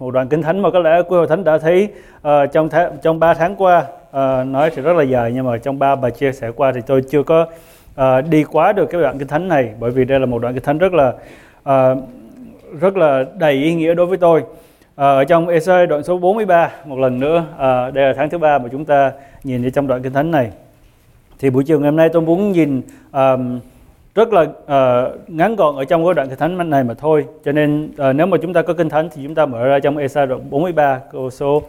một đoạn kinh thánh mà có lẽ quý hội thánh đã thấy uh, trong th- trong 3 tháng qua uh, nói thì rất là dài nhưng mà trong ba bài chia sẻ qua thì tôi chưa có uh, đi quá được cái đoạn kinh thánh này bởi vì đây là một đoạn kinh thánh rất là uh, rất là đầy ý nghĩa đối với tôi. Uh, ở trong Esai đoạn số 43 một lần nữa uh, đây là tháng thứ ba mà chúng ta nhìn ở trong đoạn kinh thánh này. Thì buổi chiều ngày hôm nay tôi muốn nhìn um, rất là uh, ngắn gọn ở trong cái đoạn kinh thánh này mà thôi. Cho nên uh, nếu mà chúng ta có kinh thánh thì chúng ta mở ra trong ESA đoạn 43 câu số uh,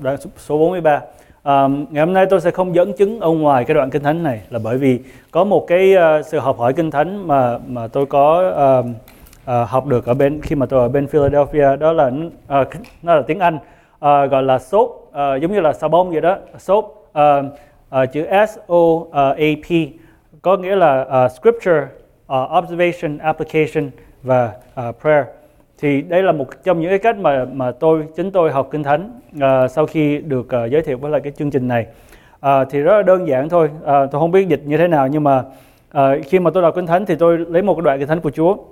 đoạn số 43. Um, ngày hôm nay tôi sẽ không dẫn chứng ở ngoài cái đoạn kinh thánh này là bởi vì có một cái uh, sự học hỏi kinh thánh mà mà tôi có uh, uh, học được ở bên khi mà tôi ở bên Philadelphia đó là uh, nó là tiếng Anh uh, gọi là soap uh, giống như là xà bông vậy đó soap uh, uh, chữ S O A P có nghĩa là uh, scripture, uh, observation, application và uh, prayer. Thì đây là một trong những cái cách mà mà tôi chính tôi học kinh thánh uh, sau khi được uh, giới thiệu với lại cái chương trình này. Uh, thì rất là đơn giản thôi. Uh, tôi không biết dịch như thế nào nhưng mà uh, khi mà tôi đọc kinh thánh thì tôi lấy một cái đoạn kinh thánh của Chúa uh,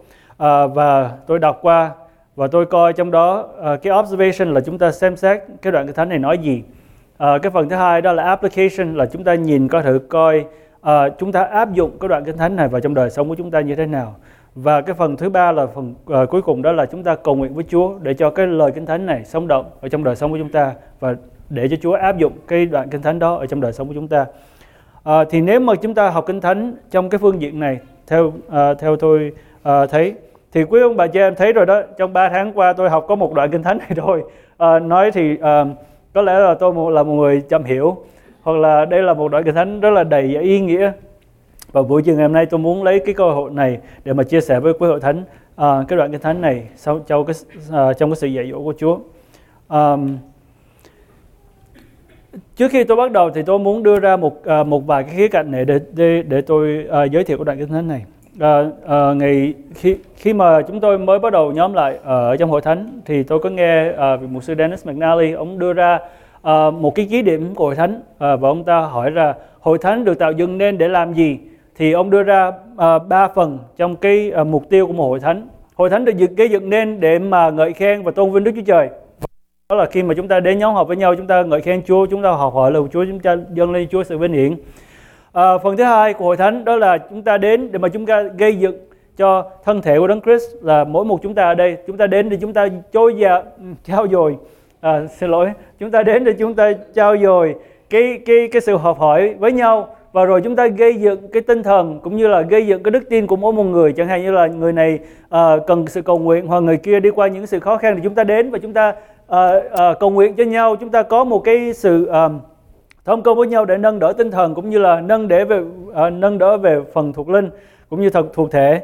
và tôi đọc qua và tôi coi trong đó uh, cái observation là chúng ta xem xét cái đoạn kinh thánh này nói gì. Uh, cái phần thứ hai đó là application là chúng ta nhìn coi thử coi à, chúng ta áp dụng cái đoạn kinh thánh này vào trong đời sống của chúng ta như thế nào? Và cái phần thứ ba là phần à, cuối cùng đó là chúng ta cầu nguyện với Chúa để cho cái lời kinh thánh này sống động ở trong đời sống của chúng ta và để cho Chúa áp dụng cái đoạn kinh thánh đó ở trong đời sống của chúng ta. À, thì nếu mà chúng ta học kinh thánh trong cái phương diện này theo à, theo tôi à, thấy thì quý ông bà chị em thấy rồi đó trong 3 tháng qua tôi học có một đoạn kinh thánh này thôi. À, nói thì à, có lẽ là tôi là một người chậm hiểu hoặc là đây là một đoạn kinh thánh rất là đầy ý nghĩa và buổi chiều ngày hôm nay tôi muốn lấy cái cơ hội này để mà chia sẻ với quý hội thánh uh, cái đoạn kinh thánh này sau trong cái uh, trong cái sự dạy dỗ của Chúa. Um, trước khi tôi bắt đầu thì tôi muốn đưa ra một uh, một vài cái khía cạnh này để để để tôi uh, giới thiệu cái đoạn kinh thánh này. Uh, uh, ngày khi khi mà chúng tôi mới bắt đầu nhóm lại ở trong hội thánh thì tôi có nghe uh, một sư Dennis McNally ông đưa ra à, một cái ký điểm của hội thánh. À, và ông ta hỏi ra hội thánh được tạo dựng nên để làm gì? Thì ông đưa ra à, ba phần trong cái à, mục tiêu của một hội thánh. Hội thánh được dựng gây dựng nên để mà ngợi khen và tôn vinh đức chúa trời. Đó là khi mà chúng ta đến nhóm họp với nhau chúng ta ngợi khen chúa chúng ta học hỏi lời chúa chúng ta dâng lên chúa sự vinh hiển. À, phần thứ hai của hội thánh đó là chúng ta đến để mà chúng ta gây dựng cho thân thể của đấng Christ là mỗi một chúng ta ở đây. Chúng ta đến để chúng ta trôi dạ ừ, trao dồi à, xin lỗi. Chúng ta đến để chúng ta trao dồi cái cái cái sự học hỏi với nhau và rồi chúng ta gây dựng cái tinh thần cũng như là gây dựng cái đức tin của mỗi một người. Chẳng hạn như là người này uh, cần sự cầu nguyện hoặc người kia đi qua những sự khó khăn thì chúng ta đến và chúng ta uh, uh, cầu nguyện cho nhau. Chúng ta có một cái sự uh, thông công với nhau để nâng đỡ tinh thần cũng như là nâng để về uh, nâng đỡ về phần thuộc linh cũng như thật thuộc thể.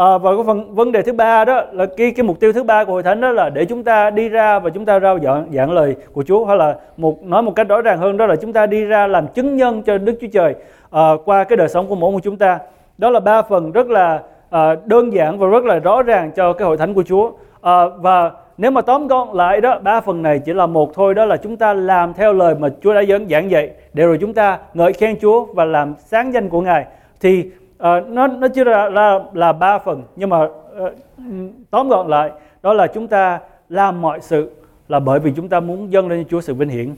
À, và cái phần vấn đề thứ ba đó là cái cái mục tiêu thứ ba của hội thánh đó là để chúng ta đi ra và chúng ta rao giảng, giảng lời của Chúa hay là một nói một cách rõ ràng hơn đó là chúng ta đi ra làm chứng nhân cho Đức Chúa Trời à, qua cái đời sống của mỗi một chúng ta. Đó là ba phần rất là à, đơn giản và rất là rõ ràng cho cái hội thánh của Chúa. À, và nếu mà tóm gọn lại đó ba phần này chỉ là một thôi đó là chúng ta làm theo lời mà Chúa đã dẫn giảng dạy để rồi chúng ta ngợi khen Chúa và làm sáng danh của Ngài thì à, nó nó chưa ra là là ba phần nhưng mà uh, tóm gọn lại đó là chúng ta làm mọi sự là bởi vì chúng ta muốn dâng lên Chúa sự vinh hiển.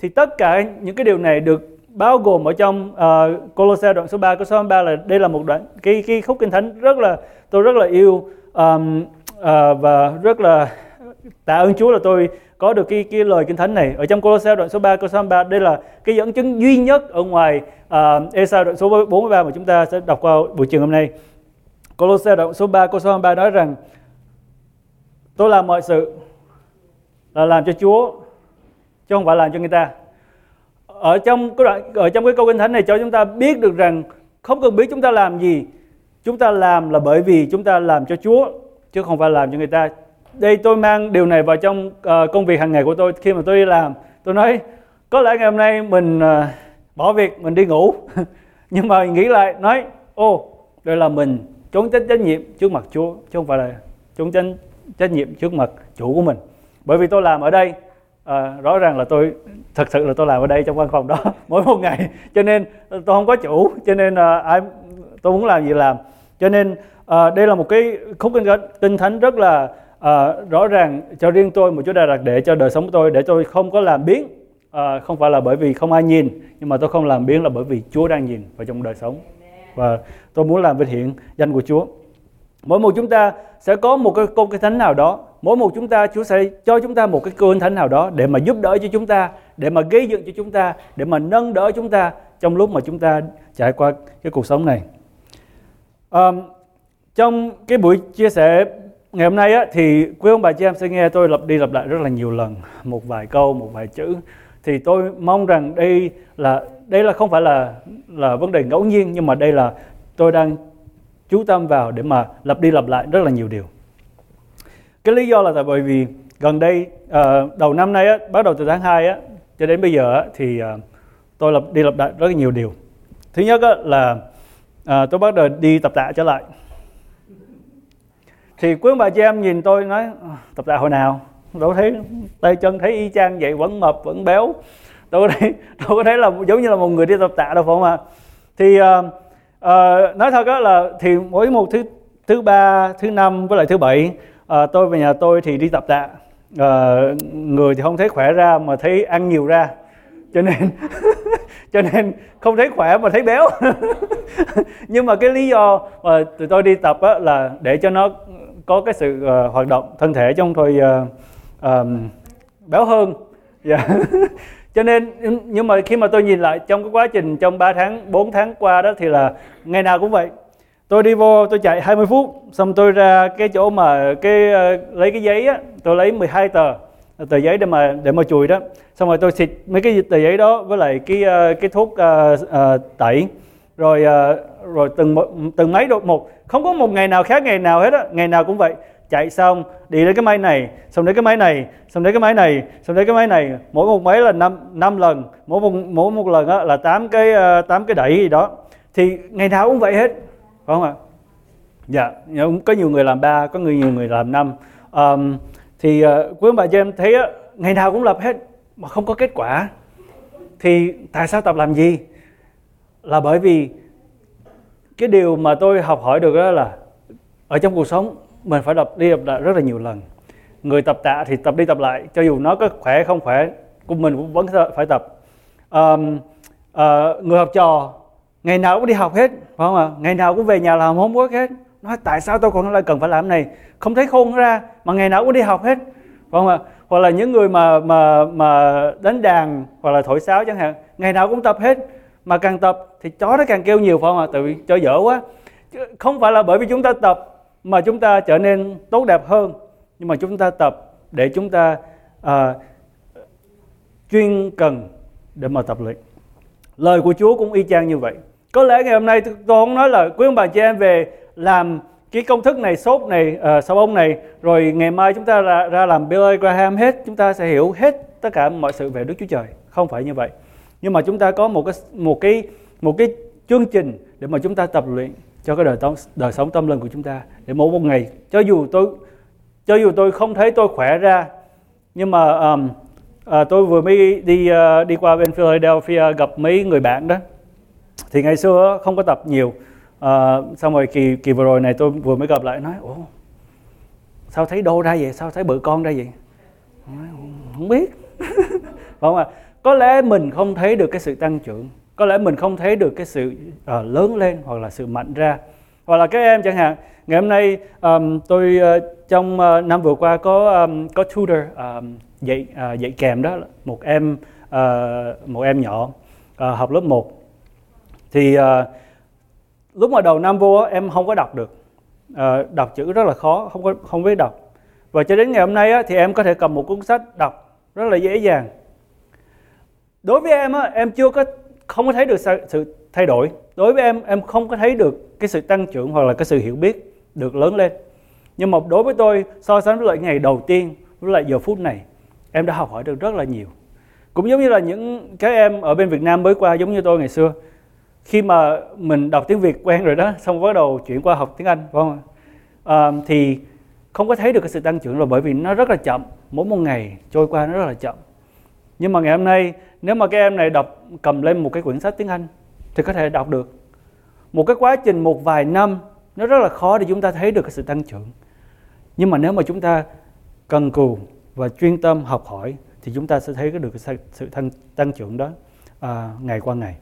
Thì tất cả những cái điều này được bao gồm ở trong ờ, uh, Colossae đoạn số 3 câu số 3 là đây là một đoạn cái cái khúc kinh thánh rất là tôi rất là yêu um, uh, và rất là tạ ơn Chúa là tôi có được cái cái lời kinh thánh này ở trong Colossae đoạn số 3 câu số 3 đây là cái dẫn chứng duy nhất ở ngoài à, uh, Esau đoạn số 43 mà chúng ta sẽ đọc qua buổi trường hôm nay. Colossae đoạn số 3 câu số 3 nói rằng tôi làm mọi sự là làm cho Chúa chứ không phải làm cho người ta. Ở trong cái đoạn ở trong cái câu kinh thánh này cho chúng ta biết được rằng không cần biết chúng ta làm gì, chúng ta làm là bởi vì chúng ta làm cho Chúa chứ không phải làm cho người ta đây tôi mang điều này vào trong uh, công việc hàng ngày của tôi. Khi mà tôi đi làm tôi nói có lẽ ngày hôm nay mình uh, bỏ việc mình đi ngủ. Nhưng mà nghĩ lại nói ô đây là mình trốn tránh trách nhiệm trước mặt Chúa chứ không phải là trốn tránh trách nhiệm trước mặt chủ của mình. Bởi vì tôi làm ở đây à, rõ ràng là tôi thật sự là tôi làm ở đây trong văn phòng đó mỗi một ngày. Cho nên tôi không có chủ cho nên à, ai tôi muốn làm gì làm. Cho nên à, đây là một cái khúc kinh, kinh thánh rất là à, rõ ràng cho riêng tôi một Chúa đã đặt để cho đời sống của tôi để tôi không có làm biến à, không phải là bởi vì không ai nhìn nhưng mà tôi không làm biến là bởi vì Chúa đang nhìn vào trong đời sống. Và tôi muốn làm vinh hiển danh của Chúa. Mỗi một chúng ta sẽ có một cái công cái thánh nào đó. Mỗi một chúng ta Chúa sẽ cho chúng ta một cái cơ thánh nào đó để mà giúp đỡ cho chúng ta để mà gây dựng cho chúng ta để mà nâng đỡ chúng ta trong lúc mà chúng ta trải qua cái cuộc sống này. Um, trong cái buổi chia sẻ ngày hôm nay á, thì quý ông bà chị em sẽ nghe tôi lặp đi lặp lại rất là nhiều lần một vài câu một vài chữ. Thì tôi mong rằng đây là đây là không phải là là vấn đề ngẫu nhiên nhưng mà đây là tôi đang chú tâm vào để mà lặp đi lặp lại rất là nhiều điều. Cái lý do là tại bởi vì gần đây à, đầu năm nay á, bắt đầu từ tháng 2 á, cho đến bây giờ á, thì à, tôi lặp đi lặp lại rất là nhiều điều. Thứ nhất á, là à, tôi bắt đầu đi tập tạ trở lại thì quý ông bà chị em nhìn tôi nói ờ, tập tạ hồi nào? Đâu thấy tay chân thấy y chang vậy vẫn mập vẫn béo. Đâu có thấy đâu có thấy là giống như là một người đi tập tạ đâu phải không ạ? Thì uh, uh, nói thật đó là thì mỗi một thứ thứ ba thứ năm với lại thứ bảy uh, tôi về nhà tôi thì đi tập tạ. Uh, người thì không thấy khỏe ra mà thấy ăn nhiều ra. Cho nên cho nên không thấy khỏe mà thấy béo. Nhưng mà cái lý do mà tụi tôi đi tập á, là để cho nó có cái sự uh, hoạt động thân thể trong thời uh, ờ, um, béo hơn. Yeah. Dạ. Cho nên nhưng mà khi mà tôi nhìn lại trong cái quá trình trong 3 tháng 4 tháng qua đó thì là ngày nào cũng vậy. Tôi đi vô tôi chạy 20 phút xong tôi ra cái chỗ mà cái uh, lấy cái giấy á tôi lấy 12 tờ tờ giấy để mà để mà chùi đó. Xong rồi tôi xịt mấy cái tờ giấy đó với lại cái uh, cái thuốc uh, uh, tẩy. Rồi uh, rồi từng từng mấy đột một không có một ngày nào khác ngày nào hết á ngày nào cũng vậy. Chạy xong đi đến cái máy này xong đến cái máy này xong đến cái máy này xong đến cái máy này. Mỗi một máy là năm năm lần mỗi một mỗi một lần á, là tám cái ờ, tám cái đẩy gì đó. Thì ngày nào cũng vậy hết phải không ạ? Dạ có nhiều người làm ba có người nhiều người làm năm. Um, thì uh, quý ông bà cho em thấy á, ngày nào cũng lập hết mà không có kết quả. Thì tại sao tập làm gì? Là bởi vì cái điều mà tôi học hỏi được đó là ở trong cuộc sống mình phải tập đi tập lại rất là nhiều lần. Người tập tạ thì tập đi tập lại cho dù nó có khỏe không khỏe của mình cũng vẫn phải tập. Um, uh, người học trò ngày nào cũng đi học hết phải không ạ? Ngày nào cũng về nhà làm homework hết. Nói tại sao tôi còn lại cần phải làm này? Không thấy khôn ra mà ngày nào cũng đi học hết. Phải không ạ? Hoặc là những người mà mà mà đánh đàn hoặc là thổi sáo chẳng hạn ngày nào cũng tập hết. Mà càng tập thì chó nó càng kêu nhiều phải không ạ? Tại vì cho dở quá. Không phải là bởi vì chúng ta tập mà chúng ta trở nên tốt đẹp hơn. Nhưng mà chúng ta tập để chúng ta à, chuyên cần để mà tập luyện. Lời của Chúa cũng y chang như vậy. Có lẽ ngày hôm nay tôi không nói là quý ông bà chị em về làm cái công thức này sốt này à, uh, sau bông này rồi ngày mai chúng ta ra, ra làm Billy Graham hết chúng ta sẽ hiểu hết tất cả mọi sự về Đức Chúa Trời. Không phải như vậy. Nhưng mà chúng ta có một cái một cái một cái chương trình để mà chúng ta tập luyện cho cái đời, tâm, đời sống tâm linh của chúng ta. Để mỗi một ngày cho dù tôi cho dù tôi không thấy tôi khỏe ra nhưng mà um, à, tôi vừa mới đi uh, đi qua bên Philadelphia gặp mấy người bạn đó. Thì ngày xưa không có tập nhiều. Uh, xong rồi kỳ kỳ vừa rồi này tôi vừa mới gặp lại nói ồ sao thấy đô ra vậy? Sao thấy bự con ra vậy? Không biết. Không à có lẽ mình không thấy được cái sự tăng trưởng có lẽ mình không thấy được cái sự uh, lớn lên hoặc là sự mạnh ra. Hoặc là các em chẳng hạn ngày hôm nay um, tôi uh, trong uh, năm vừa qua có um, có tutor um, dạy uh, dạy kèm đó một em uh, một em nhỏ uh, học lớp 1 thì uh, lúc mà đầu năm vô em không có đọc được. Uh, đọc chữ rất là khó không có không biết đọc. Và cho đến ngày hôm nay á, thì em có thể cầm một cuốn sách đọc rất là dễ dàng. Đối với em á, em chưa có không có thấy được sự thay đổi. Đối với em em không có thấy được cái sự tăng trưởng hoặc là cái sự hiểu biết được lớn lên. Nhưng mà đối với tôi so sánh với lại ngày đầu tiên với lại giờ phút này em đã học hỏi được rất là nhiều. Cũng giống như là những cái em ở bên Việt Nam mới qua giống như tôi ngày xưa. Khi mà mình đọc tiếng Việt quen rồi đó xong bắt đầu chuyển qua học tiếng Anh phải không à, thì không có thấy được cái sự tăng trưởng rồi bởi vì nó rất là chậm. Mỗi một ngày trôi qua nó rất là chậm. Nhưng mà ngày hôm nay nếu mà các em này đọc cầm lên một cái quyển sách tiếng Anh thì có thể đọc được. Một cái quá trình một vài năm nó rất là khó để chúng ta thấy được cái sự tăng trưởng. Nhưng mà nếu mà chúng ta cần cù và chuyên tâm học hỏi thì chúng ta sẽ thấy được sự tăng, tăng trưởng đó à, ngày qua ngày.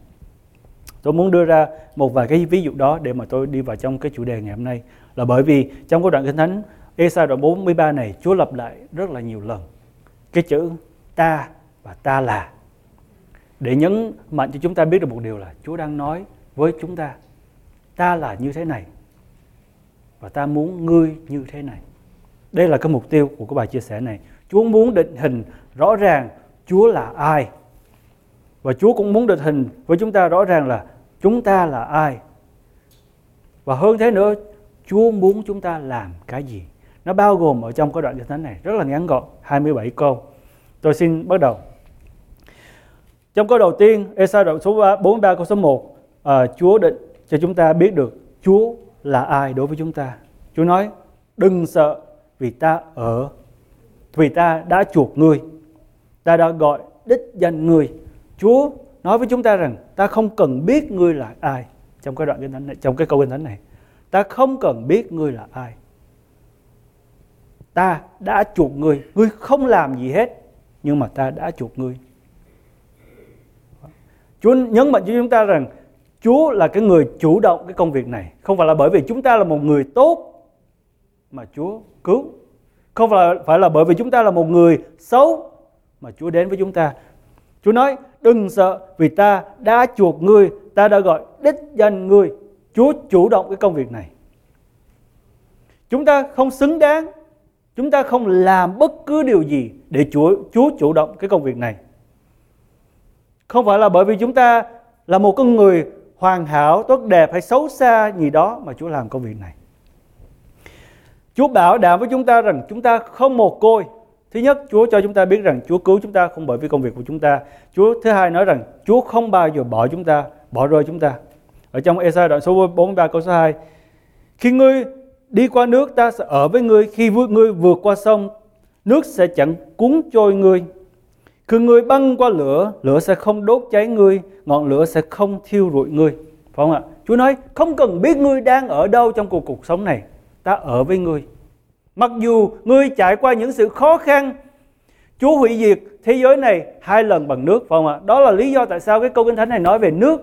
Tôi muốn đưa ra một vài cái ví dụ đó để mà tôi đi vào trong cái chủ đề ngày hôm nay. Là bởi vì trong cái đoạn kinh thánh Esai đoạn 43 này Chúa lặp lại rất là nhiều lần. Cái chữ ta và ta là để nhấn mạnh cho chúng ta biết được một điều là Chúa đang nói với chúng ta ta là như thế này và ta muốn ngươi như thế này. Đây là cái mục tiêu của cái bài chia sẻ này. Chúa muốn định hình rõ ràng Chúa là ai. Và Chúa cũng muốn định hình với chúng ta rõ ràng là chúng ta là ai. Và hơn thế nữa, Chúa muốn chúng ta làm cái gì. Nó bao gồm ở trong cái đoạn kinh thánh này rất là ngắn gọn, 27 câu. Tôi xin bắt đầu. Trong câu đầu tiên, Esai đoạn số 43 câu số 1, à, ờ, Chúa định cho chúng ta biết được Chúa là ai đối với chúng ta. Chúa nói, đừng sợ vì ta ở, vì ta đã chuộc ngươi, ta đã gọi đích danh ngươi. Chúa nói với chúng ta rằng ta không cần biết ngươi là ai trong cái đoạn kinh thánh này, trong cái câu kinh thánh này. Ta không cần biết ngươi là ai. Ta đã chuộc ngươi, ngươi không làm gì hết, nhưng mà ta đã chuộc ngươi. Chúa nhấn mạnh cho chúng ta rằng Chúa là cái người chủ động cái công việc này. Không phải là bởi vì chúng ta là một người tốt mà Chúa cứu. Không phải là, phải là bởi vì chúng ta là một người xấu mà Chúa đến với chúng ta. Chúa nói đừng sợ vì ta đã chuộc ngươi, ta đã gọi đích danh ngươi. Chúa chủ động cái công việc này. Chúng ta không xứng đáng, chúng ta không làm bất cứ điều gì để Chúa Chúa chủ động cái công việc này. Không phải là bởi vì chúng ta là một con người hoàn hảo, tốt đẹp hay xấu xa gì đó mà Chúa làm công việc này. Chúa bảo đảm với chúng ta rằng chúng ta không một côi. Thứ nhất, Chúa cho chúng ta biết rằng Chúa cứu chúng ta không bởi vì công việc của chúng ta. Chúa thứ hai nói rằng Chúa không bao giờ bỏ chúng ta, bỏ rơi chúng ta. Ở trong Esai đoạn số 43 câu số 2. Khi ngươi đi qua nước ta sẽ ở với ngươi, khi ngươi vượt qua sông, nước sẽ chẳng cuốn trôi ngươi. Khi ngươi băng qua lửa, lửa sẽ không đốt cháy ngươi, ngọn lửa sẽ không thiêu rụi ngươi. Phải không ạ? Chúa nói không cần biết ngươi đang ở đâu trong cuộc cuộc sống này, ta ở với ngươi. Mặc dù ngươi trải qua những sự khó khăn, Chúa hủy diệt thế giới này hai lần bằng nước, phải không ạ? Đó là lý do tại sao cái câu kinh thánh này nói về nước.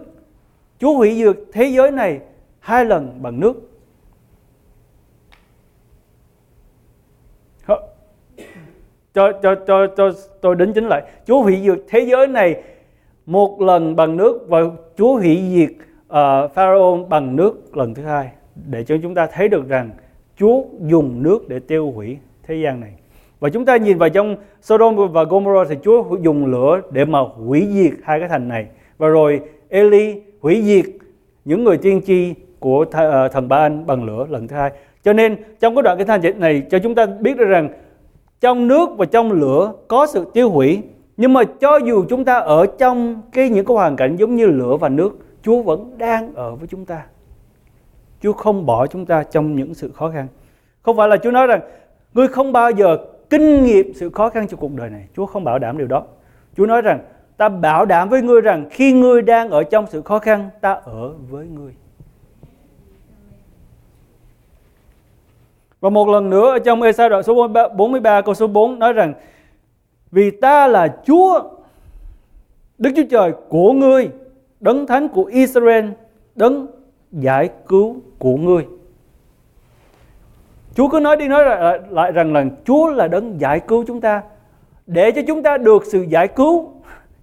Chúa hủy diệt thế giới này hai lần bằng nước. Cho cho cho cho tôi đính chính lại Chúa hủy diệt thế giới này một lần bằng nước và Chúa hủy diệt uh, Pharaoh bằng nước lần thứ hai để cho chúng ta thấy được rằng Chúa dùng nước để tiêu hủy thế gian này. Và chúng ta nhìn vào trong Sodom và Gomorrah thì Chúa dùng lửa để mà hủy diệt hai cái thành này. Và rồi Eli hủy diệt những người tiên tri của ờ, thần Ba Anh bằng lửa lần thứ hai. Cho nên trong cái đoạn cái thành này cho chúng ta biết được rằng trong nước và trong lửa có sự tiêu hủy, nhưng mà cho dù chúng ta ở trong cái những cái hoàn cảnh giống như lửa và nước, Chúa vẫn đang ở với chúng ta. Chúa không bỏ chúng ta trong những sự khó khăn. Không phải là Chúa nói rằng, ngươi không bao giờ kinh nghiệm sự khó khăn trong cuộc đời này. Chúa không bảo đảm điều đó. Chúa nói rằng, ta bảo đảm với ngươi rằng khi ngươi đang ở trong sự khó khăn, ta ở với ngươi. Và một lần nữa ở trong Esa đoạn số 43 câu số 4 nói rằng Vì ta là Chúa Đức Chúa Trời của ngươi Đấng Thánh của Israel Đấng giải cứu của ngươi Chúa cứ nói đi nói lại, lại rằng là Chúa là đấng giải cứu chúng ta Để cho chúng ta được sự giải cứu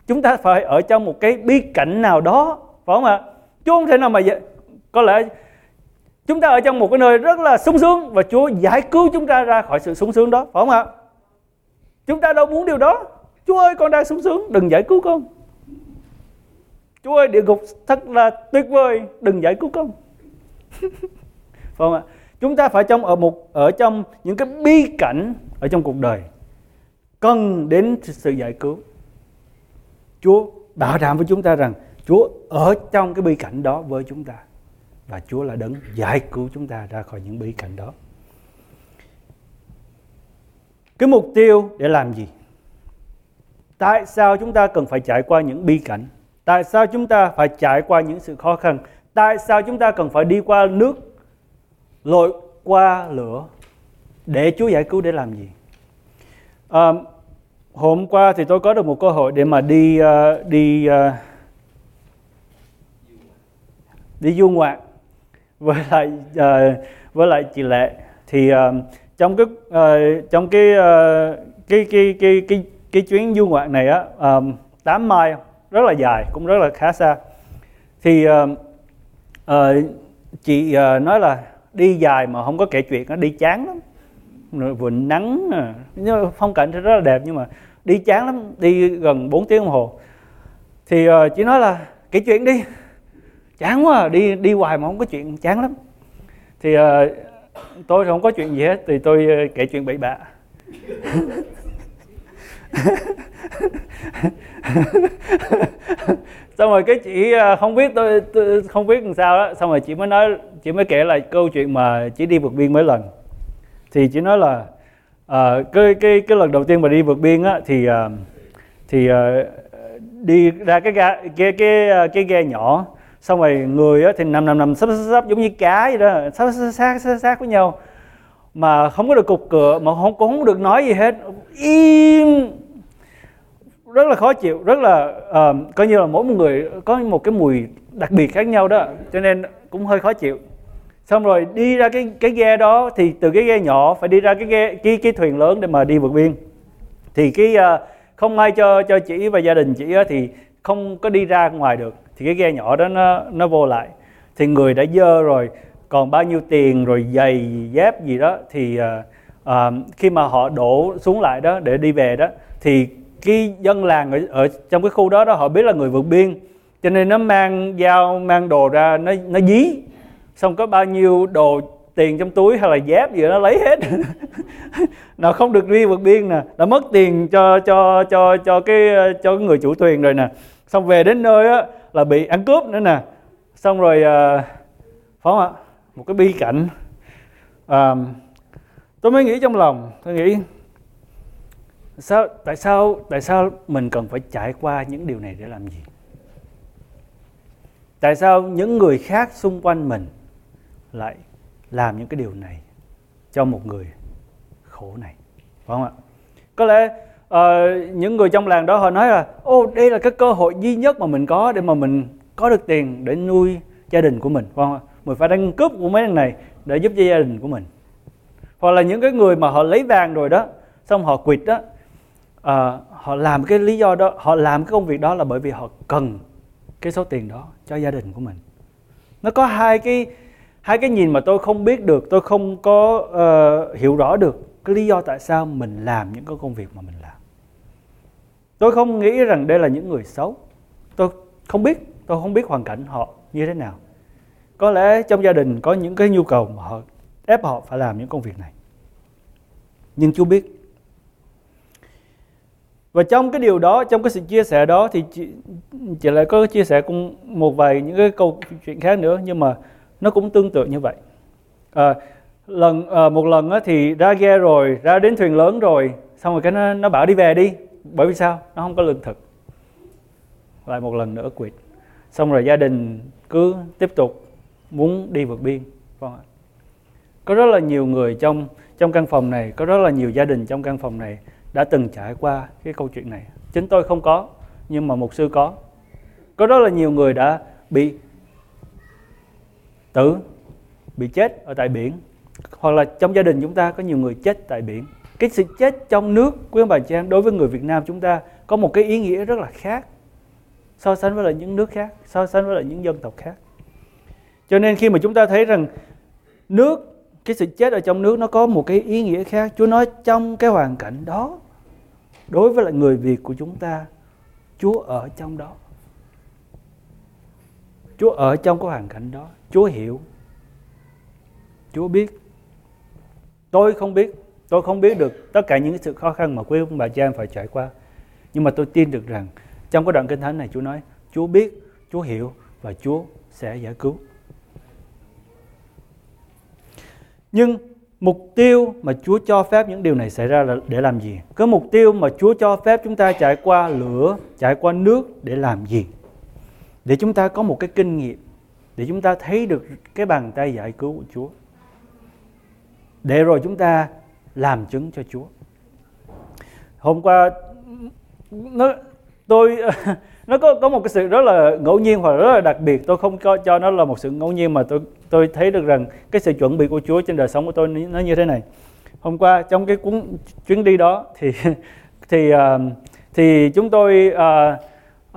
Chúng ta phải ở trong một cái bi cảnh nào đó Phải không ạ? Chúa không thể nào mà Có lẽ Chúng ta ở trong một cái nơi rất là sung sướng và Chúa giải cứu chúng ta ra khỏi sự sung sướng đó, phải không ạ? Chúng ta đâu muốn điều đó. Chúa ơi con đang sung sướng, đừng giải cứu con. Chúa ơi địa ngục thật là tuyệt vời, đừng giải cứu con. phải không ạ? Chúng ta phải trong ở một ở trong những cái bi cảnh ở trong cuộc đời cần đến sự giải cứu. Chúa bảo đảm với chúng ta rằng Chúa ở trong cái bi cảnh đó với chúng ta và Chúa là đấng giải cứu chúng ta ra khỏi những bí cảnh đó. Cái mục tiêu để làm gì? Tại sao chúng ta cần phải trải qua những bi cảnh? Tại sao chúng ta phải trải qua những sự khó khăn? Tại sao chúng ta cần phải đi qua nước, lội qua lửa? để Chúa giải cứu để làm gì à, hôm qua thì tôi có được một cơ hội để mà đi uh, đi uh, đi du ngoạn với lại uh, với lại chị lệ thì uh, trong cái uh, trong cái, uh, cái cái cái cái cái chuyến du ngoạn này á um, 8 mai rất là dài cũng rất là khá xa. Thì uh, uh, chị uh, nói là đi dài mà không có kể chuyện nó đi chán lắm. Rồi vừa nắng nhưng phong cảnh thì rất là đẹp nhưng mà đi chán lắm đi gần 4 tiếng đồng hồ. Thì uh, chị nói là kể chuyện đi chán quá à. đi đi hoài mà không có chuyện chán lắm thì uh, tôi không có chuyện gì hết thì tôi uh, kể chuyện bậy bạ xong rồi cái chị ờ, không biết tôi, tôi không biết làm sao đó xong rồi chị mới nói chị mới kể lại câu chuyện mà chị đi vượt biên mấy lần thì chị nói là uh, cái cái cái lần đầu tiên mà đi vượt biên á thì uh, thì uh, đi ra cái ga cái cái cái ghe nhỏ xong rồi người thì nằm nằm nằm sắp sắp, sắp giống như cá vậy đó sắp sát sát sát, sát với nhau. Mà không có được cục cửa mà không cũng không được nói gì hết. Im. Rất là khó chịu rất là uh, coi như là mỗi một người có một cái mùi đặc biệt khác nhau đó cho nên cũng hơi khó chịu. Xong rồi đi ra cái cái ghe đó thì từ cái ghe nhỏ phải đi ra cái ghe cái cái thuyền lớn để mà đi vượt biên. Thì cái uh, không may cho cho chị và gia đình chị thì không có đi ra ngoài được thì cái ghe nhỏ đó nó nó vô lại. Thì người đã dơ rồi còn bao nhiêu tiền rồi giày dép gì đó thì uh, uh, khi mà họ đổ xuống lại đó để đi về đó thì cái dân làng ở, ở trong cái khu đó đó họ biết là người vượt biên. Cho nên nó mang dao mang đồ ra nó nó dí. Xong có bao nhiêu đồ tiền trong túi hay là dép gì đó nó lấy hết. Nó không được đi vượt biên nè. Đã mất tiền cho cho cho cho cái cho cái người chủ thuyền rồi nè. Xong về đến nơi á là bị ăn cướp nữa nè. Xong rồi uh, phải không ạ? Một cái bi cảnh. Uh, tôi mới nghĩ trong lòng tôi nghĩ sao tại sao tại sao mình cần phải trải qua những điều này để làm gì? Tại sao những người khác xung quanh mình lại làm những cái điều này cho một người khổ này? Phải không ạ? Có lẽ uh, những người trong làng đó họ nói là ô đây là cái cơ hội duy nhất mà mình có để mà mình có được tiền để nuôi gia đình của mình. Không mình phải đăng cướp của mấy thằng này để giúp cho gia đình của mình. Hoặc là những cái người mà họ lấy vàng rồi đó xong họ quỵt đó uh, họ làm cái lý do đó họ làm cái công việc đó là bởi vì họ cần cái số tiền đó cho gia đình của mình. Nó có hai cái hai cái nhìn mà tôi không biết được tôi không có uh, hiểu rõ được cái lý do tại sao mình làm những cái công việc mà mình làm tôi không nghĩ rằng đây là những người xấu. Tôi không biết tôi không biết hoàn cảnh họ như thế nào. Có lẽ trong gia đình có những cái nhu cầu mà họ ép họ phải làm những công việc này. Nhưng chú biết. Và trong cái điều đó trong cái sự chia sẻ đó thì chị, chị lại có chia sẻ cùng một vài những cái câu chuyện khác nữa nhưng mà nó cũng tương tự như vậy. À, lần à, một lần á, thì ra ghe rồi ra đến thuyền lớn rồi xong rồi cái nó, nó bảo đi về đi bởi vì sao? Nó không có lương thực. Lại một lần nữa quỵt. Xong rồi gia đình cứ tiếp tục muốn đi vượt biên. Vâng có rất là nhiều người trong trong căn phòng này, có rất là nhiều gia đình trong căn phòng này đã từng trải qua cái câu chuyện này. Chính tôi không có, nhưng mà một sư có. Có rất là nhiều người đã bị tử, bị chết ở tại biển. Hoặc là trong gia đình chúng ta có nhiều người chết tại biển cái sự chết trong nước, quý ông bà chị em, đối với người Việt Nam chúng ta có một cái ý nghĩa rất là khác, so sánh với lại những nước khác, so sánh với lại những dân tộc khác. Cho nên khi mà chúng ta thấy rằng nước, cái sự chết ở trong nước nó có một cái ý nghĩa khác, Chúa nói trong cái hoàn cảnh đó, đối với lại người Việt của chúng ta, Chúa ở trong đó. Chúa ở trong cái hoàn cảnh đó. Chúa hiểu. Chúa biết. Tôi không biết tôi không biết được tất cả những sự khó khăn mà quý ông bà cha em phải trải qua nhưng mà tôi tin được rằng trong cái đoạn kinh thánh này Chúa nói Chúa biết Chúa hiểu và Chúa sẽ giải cứu nhưng mục tiêu mà Chúa cho phép những điều này xảy ra là để làm gì? Cái mục tiêu mà Chúa cho phép chúng ta trải qua lửa, trải qua nước để làm gì? Để chúng ta có một cái kinh nghiệm, để chúng ta thấy được cái bàn tay giải cứu của Chúa. Để rồi chúng ta làm chứng cho Chúa. Hôm qua nó tôi nó có có một cái sự rất là ngẫu nhiên hoặc rất là đặc biệt. Tôi không có cho nó là một sự ngẫu nhiên mà tôi tôi thấy được rằng cái sự chuẩn bị của Chúa trên đời sống của tôi nó như thế này. Hôm qua trong cái cuốn chuyến đi đó thì thì uh, thì chúng tôi uh,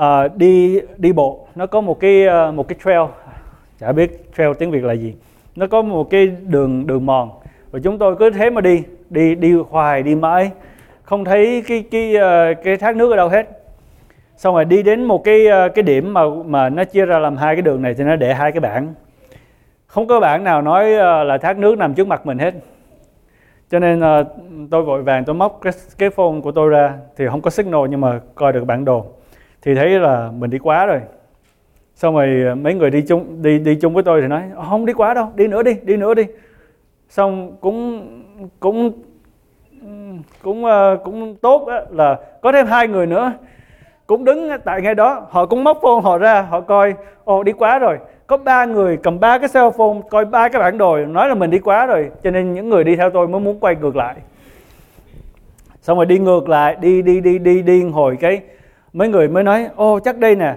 uh, đi đi bộ. Nó có một cái uh, một cái trail. Chả biết trail tiếng việt là gì. Nó có một cái đường đường mòn. Và chúng tôi cứ thế mà đi đi đi hoài đi mãi. Không thấy cái cái ờ, cái thác nước ở đâu hết. Xong rồi đi đến một cái ờ, cái điểm mà mà nó chia ra làm hai cái đường này thì nó để hai cái bảng. Không có bảng nào nói ờ, là thác nước nằm trước mặt mình hết. Cho nên tôi vội vàng tôi móc cái, cái phone của tôi ra thì không có signal nhưng mà coi được bản đồ. Thì thấy là mình đi quá rồi. Xong rồi mấy người đi chung đi đi chung với tôi thì nói không đi quá đâu đi nữa đi đi nữa đi. Xong cũng cũng cũng ờ, cũng tốt đó, là có thêm hai người nữa cũng đứng tại ngay đó. Họ cũng móc phone họ ra họ coi ồ đi quá rồi. Có ba người cầm ba cái cell phone coi ba cái bản đồ nói là mình đi quá rồi cho nên những người đi theo tôi mới muốn quay ngược lại. Xong rồi đi ngược lại đi đi đi đi đi hồi cái mấy người mới nói ô chắc đây nè.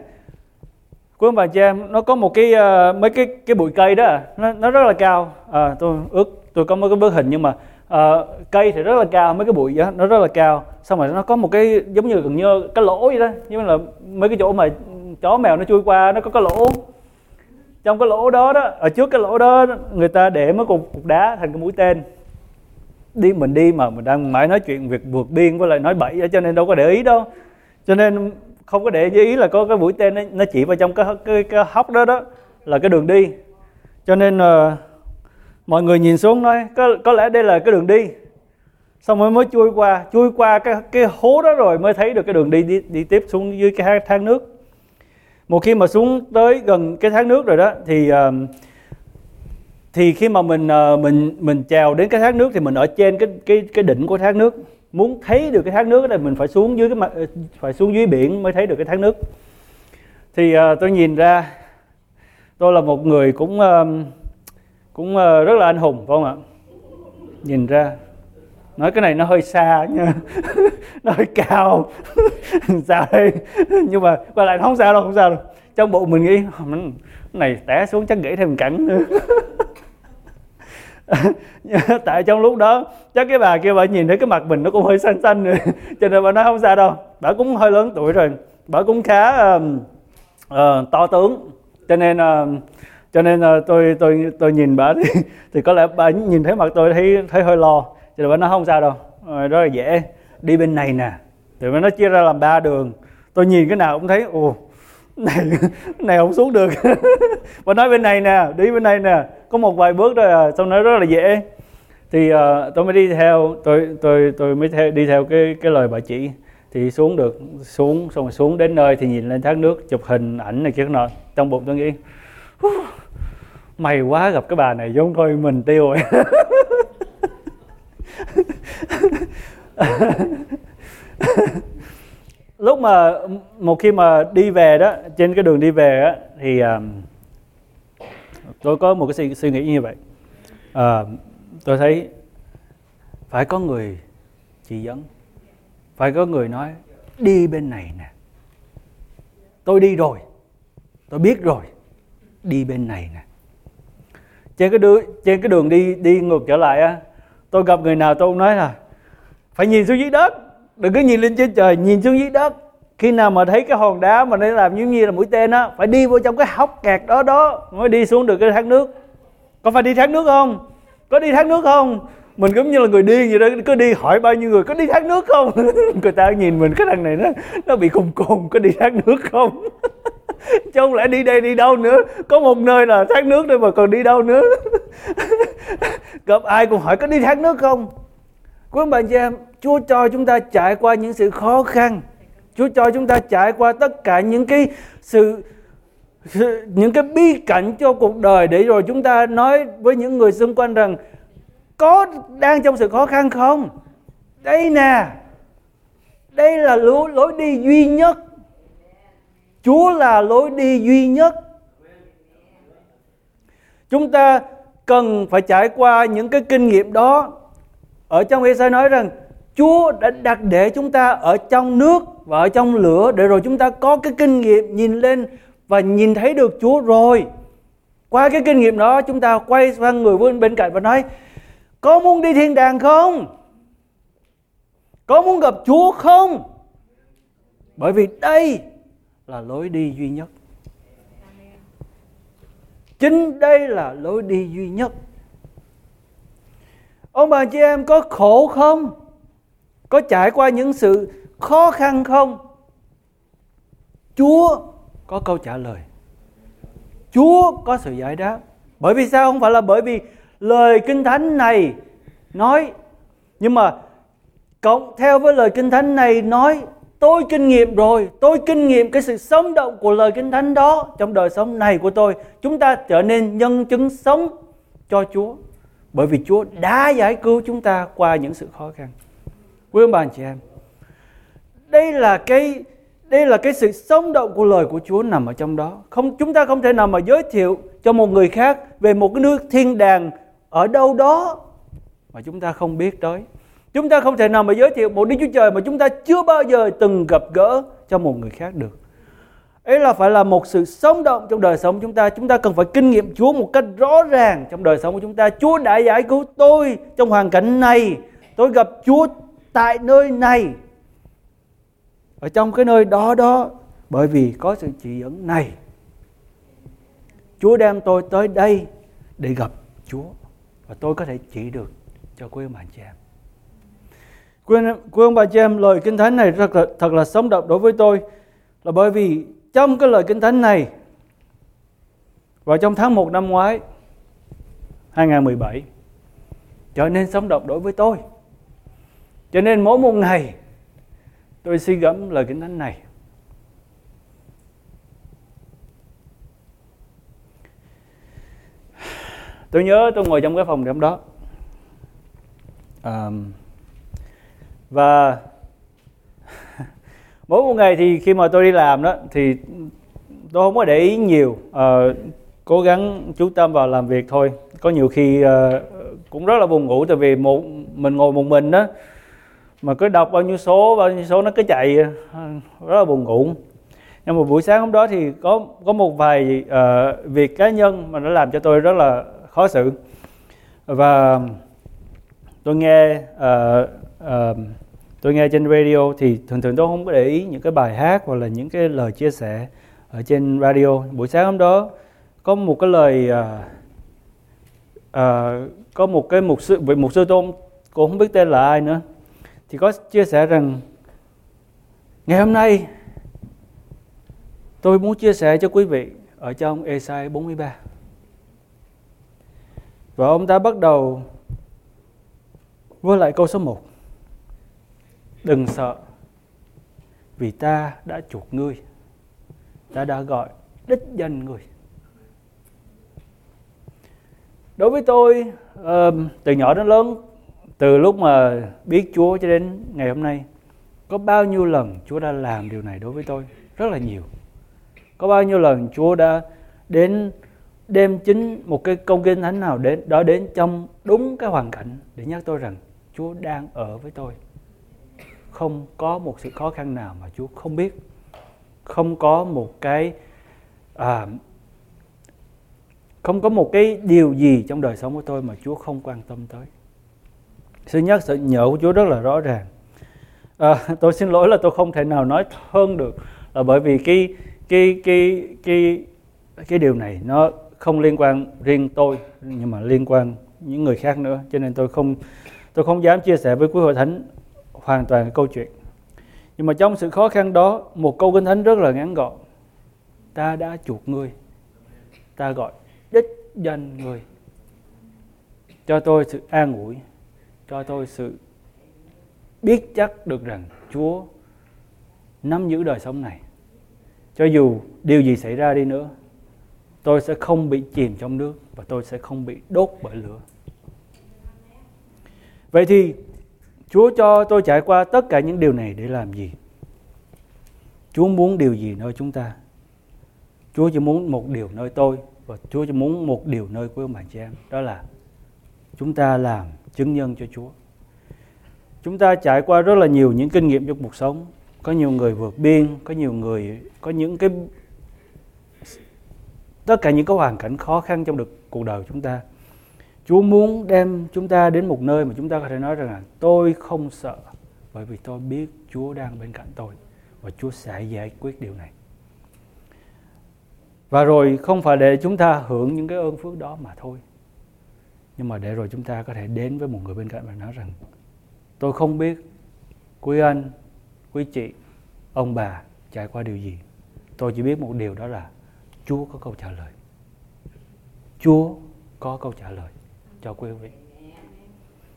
Quý ông bà chị em nó có một cái uh, mấy cái cái bụi cây đó nó nó rất là cao. À, tôi ước tôi có mấy cái bức hình nhưng mà uh, cây thì rất là cao mấy cái bụi đó nó rất là cao. Xong rồi nó có một cái giống như gần như cái lỗ vậy đó nhưng mà là mấy cái chỗ mà chó mèo nó chui qua nó có cái lỗ. Trong cái lỗ đó đó ở trước cái lỗ đó người ta để mấy cục, cục đá thành cái mũi tên. Đi mình đi mà mình đang mãi nói chuyện việc vượt biên với lại nói bậy cho nên đâu có để ý đâu. Cho nên không có để ý là có cái mũi tên nó, nó chỉ vào trong cái, cái cái hốc đó đó là cái đường đi. Cho nên uh, mọi người nhìn xuống nói có có lẽ đây là cái đường đi. Xong rồi mới chui qua chui qua cái cái hố đó rồi mới thấy được cái đường đi đi, đi tiếp xuống dưới cái thang nước. Một khi mà xuống tới gần cái thác nước rồi đó thì uh, thì khi mà mình uh, mình mình trèo đến cái thác nước thì mình ở trên cái cái cái đỉnh của thác nước. Muốn thấy được cái thác nước thì mình phải xuống dưới cái mặt ờ, phải xuống dưới biển mới thấy được cái thác nước. Thì uh, tôi nhìn ra tôi là một người cũng uh, cũng ờ, rất là anh hùng phải không ạ? Nhìn ra. Nói cái này nó hơi xa nha nó hơi cao. Sao dạ đây. Nhưng mà qua lại không sao đâu không sao đâu. Trong bộ mình nghĩ này té xuống chắc gãy thêm cẳng nữa. Tại trong lúc đó chắc cái bà kia bà nhìn thấy cái mặt mình nó cũng hơi xanh xanh rồi. Cho nên bà nói không sao đâu. Bà cũng hơi lớn tuổi rồi. Bà cũng khá uh, uh, to tướng. Cho nên uh, cho nên uh, tôi tôi tôi nhìn bà thì thì có lẽ bà nhìn thấy mặt tôi thấy thấy hơi lo. Thì bà nói không sao đâu rồi rất là dễ. Đi bên này nè. Thì nó chia ra làm ba đường. Tôi nhìn cái nào cũng thấy ồ này này không xuống được. Bà nói bên này nè đi bên này nè. Có một vài bước rồi à xong nói rất là dễ. Thì uh, tôi mới đi theo tôi tôi tôi mới theo, đi theo cái cái lời bà chỉ. Thì xuống được xuống xong rồi xuống đến nơi thì nhìn lên thác nước chụp hình ảnh này kia nọ. Trong bụng tôi nghĩ may quá gặp cái bà này giống thôi mình tiêu rồi. Lúc mà một khi mà đi về đó trên cái đường đi về á thì um, tôi có một cái suy, suy nghĩ như vậy. Uh, tôi thấy phải có người chỉ dẫn phải có người nói đi bên này nè. Tôi đi rồi tôi biết rồi. Đi bên này nè trên cái đường trên cái đường đi đi ngược trở lại á, tôi gặp người nào tôi cũng nói là, phải nhìn xuống dưới đất, đừng cứ nhìn lên trên trời, nhìn xuống dưới đất. Khi nào mà thấy cái hòn đá mà nó làm giống như là mũi tên á, phải đi vô trong cái hốc kẹt đó đó mới đi xuống được cái thác nước. Có phải đi thác nước không? Có đi thác nước không? Mình giống như là người điên vậy đó, cứ đi hỏi bao nhiêu người, có đi thác nước không? Người ta nhìn mình, cái thằng này nó nó bị khùng khùng, có đi thác nước không? chứ không lẽ đi đây đi đâu nữa? Có một nơi là thác nước thôi mà còn đi đâu nữa? Gặp ai cũng hỏi có đi thác nước không? Quý bà chị em chúa cho chúng ta trải qua những sự khó khăn. Chúa cho chúng ta trải qua tất cả những cái sự những cái bi cảnh cho cuộc đời để rồi chúng ta nói với những người xung quanh rằng có đang trong sự khó khăn không? Đây nè đây là lối, lối đi duy nhất chúa là lối đi duy nhất chúng ta cần phải trải qua những cái kinh nghiệm đó ở trong Esai nói rằng, Chúa đã đặt để chúng ta ở trong nước và ở trong lửa để rồi chúng ta có cái kinh nghiệm nhìn lên và nhìn thấy được Chúa rồi. Qua cái kinh nghiệm đó, chúng ta quay sang người bên cạnh và nói, có muốn đi thiên đàng không? Có muốn gặp Chúa không? Bởi vì đây là lối đi duy nhất. Chính đây là lối đi duy nhất. Ông bà chị em có khổ không? Có trải qua những sự khó khăn không? Chúa có câu trả lời. Chúa có sự giải đáp. Bởi vì sao? Không phải là bởi vì lời kinh thánh này nói nhưng mà cộng theo với lời kinh thánh này nói tôi kinh nghiệm rồi tôi kinh nghiệm cái sự sống động của lời kinh thánh đó trong đời sống này của tôi chúng ta trở nên nhân chứng sống cho chúa bởi vì chúa đã giải cứu chúng ta qua những sự khó khăn quý ông bà anh chị em, đây là cái, đây là cái sự sống động của lời của Chúa nằm ở trong đó. Không, chúng ta không thể nào mà giới thiệu cho một người khác về một cái nước thiên đàng ở đâu đó mà chúng ta không biết tới. Chúng ta không thể nào mà giới thiệu một Đức Chúa Trời mà chúng ta chưa bao giờ từng gặp gỡ cho một người khác được. Ấy là phải là một sự sống động trong đời sống chúng ta. Chúng ta cần phải kinh nghiệm Chúa một cách rõ ràng trong đời sống của chúng ta. Chúa đã giải cứu tôi trong hoàn cảnh này. Tôi gặp Chúa tại nơi này. Ở trong cái nơi đó đó, bởi vì có sự chỉ dẫn này. Chúa đem tôi tới đây để gặp Chúa và tôi có thể chỉ được cho quý ông bà chị em. Quý, quý ông bà chị em, lời Kinh Thánh này rất là, thật là sống động đối với tôi là bởi vì trong cái lời Kinh Thánh này vào trong tháng 1 năm ngoái 2017 trở nên sống động đối với tôi. Cho nên mỗi một ngày tôi suy gẫm lời Kinh Thánh này. Tôi nhớ tôi ngồi trong cái phòng đêm đó um, và mỗi một ngày thì khi mà tôi đi làm đó thì tôi không có để ý nhiều. Uh, cố gắng chú tâm vào làm việc thôi. Có nhiều khi uh, cũng rất là buồn ngủ tại vì một mình ngồi một mình đó mà cứ đọc bao nhiêu số bao nhiêu số nó cứ chạy ờ, rất là buồn ngủ. Nhưng mà buổi sáng hôm đó thì có có một vài uh, việc cá nhân mà nó làm cho tôi rất là khó xử. Và tôi nghe uh, uh, tôi nghe trên radio thì thường thường tôi không có để ý những cái bài hát hoặc là những cái lời chia sẻ ở trên radio. Buổi sáng hôm đó có một cái lời uh, uh, có một cái mục sư vị mục sư tôi cũng không biết tên là ai nữa thì có chia sẻ rằng ngày hôm nay tôi muốn chia sẻ cho quý vị ở trong Esai 43 và ông ta bắt đầu với lại câu số 1 Đừng sợ, Vì ta đã chuộc ngươi, Ta đã gọi đích danh người Đối với tôi Từ nhỏ đến lớn, Từ lúc mà biết Chúa cho đến ngày hôm nay, Có bao nhiêu lần Chúa đã làm điều này đối với tôi? Rất là nhiều. Có bao nhiêu lần Chúa đã đến đem chính một cái công kinh thánh nào đến, đó đến trong đúng cái hoàn cảnh để nhắc tôi rằng Chúa đang ở với tôi. Không có một sự khó khăn nào mà Chúa không biết. Không có một cái à, không có một cái điều gì trong đời sống của tôi mà Chúa không quan tâm tới. Sự nhắc sự nhớ của Chúa rất là rõ ràng. À, tôi xin lỗi là tôi không thể nào nói hơn được là bởi vì cái cái cái cái cái điều này nó không liên quan riêng tôi nhưng mà liên quan những người khác nữa cho nên tôi không Tôi không dám chia sẻ với quý hội thánh hoàn toàn câu chuyện. Nhưng mà trong sự khó khăn đó, một câu kinh thánh rất là ngắn gọn. Ta đã chuộc ngươi. Ta gọi đích danh ngươi. Cho tôi sự an ủi. Cho tôi sự biết chắc được rằng Chúa nắm giữ đời sống này. Cho dù điều gì xảy ra đi nữa, tôi sẽ không bị chìm trong nước và tôi sẽ không bị đốt bởi lửa. Vậy thì Chúa cho tôi trải qua tất cả những điều này để làm gì? Chúa muốn điều gì nơi chúng ta? Chúa chỉ muốn một điều nơi tôi và Chúa chỉ muốn một điều nơi quý ông bà chị em, đó là chúng ta làm chứng nhân cho Chúa. chúng ta trải qua rất là nhiều những kinh nghiệm trong cuộc sống có nhiều người vượt biên, có nhiều người, có những cái, tất cả những cái hoàn cảnh khó khăn trong được cuộc đời chúng ta Chúa muốn đem chúng ta đến một nơi mà chúng ta có thể nói rằng là tôi không sợ bởi vì tôi biết Chúa đang bên cạnh tôi và Chúa sẽ giải quyết điều này. Và rồi không phải để chúng ta hưởng những cái ơn phước đó mà thôi. Nhưng mà để rồi chúng ta có thể đến với một người bên cạnh và nói rằng tôi không biết quý anh, quý chị, ông bà trải qua điều gì. Tôi chỉ biết một điều đó là Chúa có câu trả lời. Chúa có câu trả lời cho quý vị.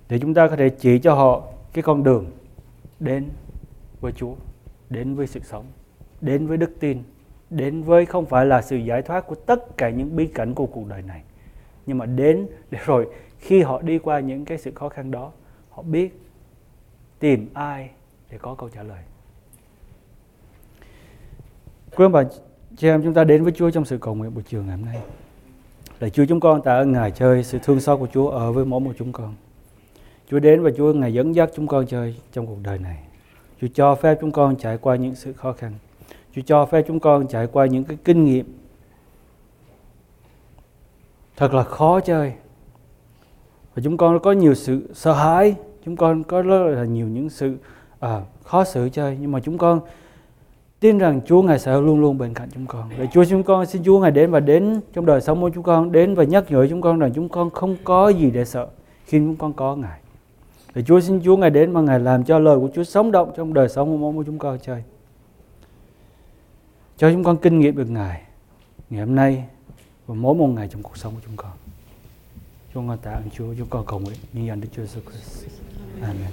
Để chúng ta có thể chỉ cho họ cái con đường đến với Chúa, đến với sự sống, đến với đức tin, đến với không phải là sự giải thoát của tất cả những bí cảnh của cuộc đời này, nhưng mà đến để rồi khi họ đi qua những cái sự khó khăn đó, họ biết tìm ai để có câu trả lời. Quý ông bà chị em chúng ta đến với Chúa trong sự cầu nguyện buổi chiều ngày hôm nay. Lạy Chúa chúng con tạ ơn Ngài chơi sự thương xót của Chúa ở với mỗi một chúng con. Chúa đến và Chúa Ngài dẫn dắt chúng con chơi trong cuộc đời này. Chúa cho phép chúng con trải qua những sự khó khăn. Chúa cho phép chúng con trải qua những cái kinh nghiệm thật là khó chơi. Và chúng con có nhiều sự sợ hãi, chúng con có rất là nhiều những sự à, khó xử chơi nhưng mà chúng con tin rằng Chúa Ngài sẽ luôn luôn bên cạnh chúng con. Để Chúa chúng con xin Chúa Ngài đến và đến trong đời sống của chúng con đến và nhắc nhở chúng con rằng chúng con không có gì để sợ khi chúng con có Ngài. Để Chúa xin Chúa Ngài đến và Ngài làm cho lời của Chúa sống động trong đời sống của mỗi chúng con chơi. Cho chúng con kinh nghiệm được Ngài ngày hôm nay và mỗi một ngày trong cuộc sống của chúng con. Chúng con tạ ơn Chúa, chúng con cầu nguyện nhân danh Đức Chúa Jesus Christ. Amen.